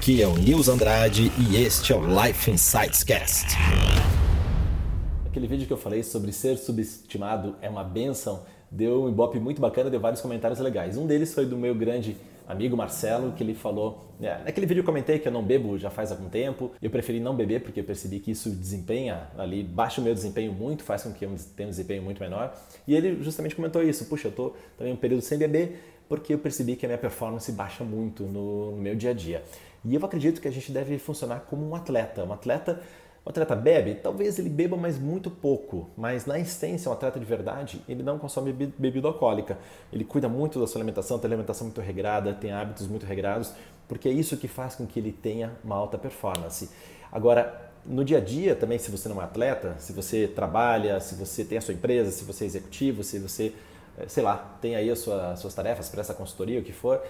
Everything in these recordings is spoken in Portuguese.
Aqui é o Nils Andrade e este é o Life Insights Cast. Aquele vídeo que eu falei sobre ser subestimado é uma benção deu um ibope muito bacana, deu vários comentários legais. Um deles foi do meu grande amigo Marcelo, que ele falou. Né, naquele vídeo eu comentei que eu não bebo já faz algum tempo. Eu preferi não beber porque eu percebi que isso desempenha ali, baixa o meu desempenho muito, faz com que eu tenha um desempenho muito menor. E ele justamente comentou isso: puxa, eu tô também um período sem beber porque eu percebi que a minha performance baixa muito no, no meu dia a dia. E eu acredito que a gente deve funcionar como um atleta. Um atleta o atleta bebe, talvez ele beba, mas muito pouco. Mas na essência, um atleta de verdade, ele não consome bebida alcoólica. Ele cuida muito da sua alimentação, tem alimentação muito regrada, tem hábitos muito regrados, porque é isso que faz com que ele tenha uma alta performance. Agora, no dia a dia também, se você não é atleta, se você trabalha, se você tem a sua empresa, se você é executivo, se você, eh, sei lá, tem aí as suas, as suas tarefas, presta consultoria, o que for,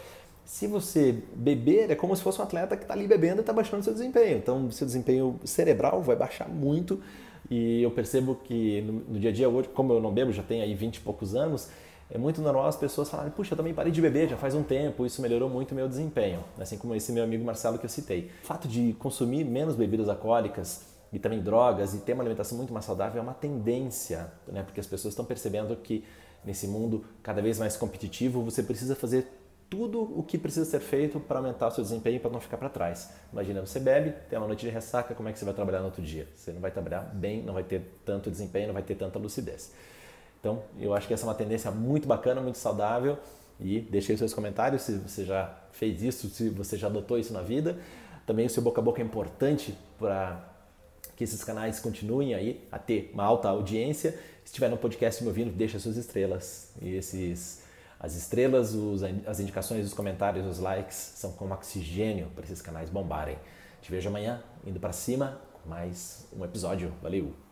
se você beber, é como se fosse um atleta que está ali bebendo e está baixando seu desempenho. Então, seu desempenho cerebral vai baixar muito. E eu percebo que no, no dia a dia, hoje, como eu não bebo, já tenho aí 20 e poucos anos, é muito normal as pessoas falarem, puxa, eu também parei de beber já faz um tempo, isso melhorou muito o meu desempenho. Assim como esse meu amigo Marcelo que eu citei. O fato de consumir menos bebidas alcoólicas e também drogas e ter uma alimentação muito mais saudável é uma tendência, né? porque as pessoas estão percebendo que nesse mundo cada vez mais competitivo, você precisa fazer tudo o que precisa ser feito para aumentar o seu desempenho para não ficar para trás. Imagina, você bebe, tem uma noite de ressaca, como é que você vai trabalhar no outro dia? Você não vai trabalhar bem, não vai ter tanto desempenho, não vai ter tanta lucidez. Então, eu acho que essa é uma tendência muito bacana, muito saudável e deixei os seus comentários se você já fez isso, se você já adotou isso na vida. Também o seu boca a boca é importante para que esses canais continuem aí a ter uma alta audiência. Se estiver no podcast me ouvindo, deixa suas estrelas e esses as estrelas, os, as indicações, os comentários, os likes são como oxigênio para esses canais bombarem. Te vejo amanhã, indo para cima, mais um episódio. Valeu!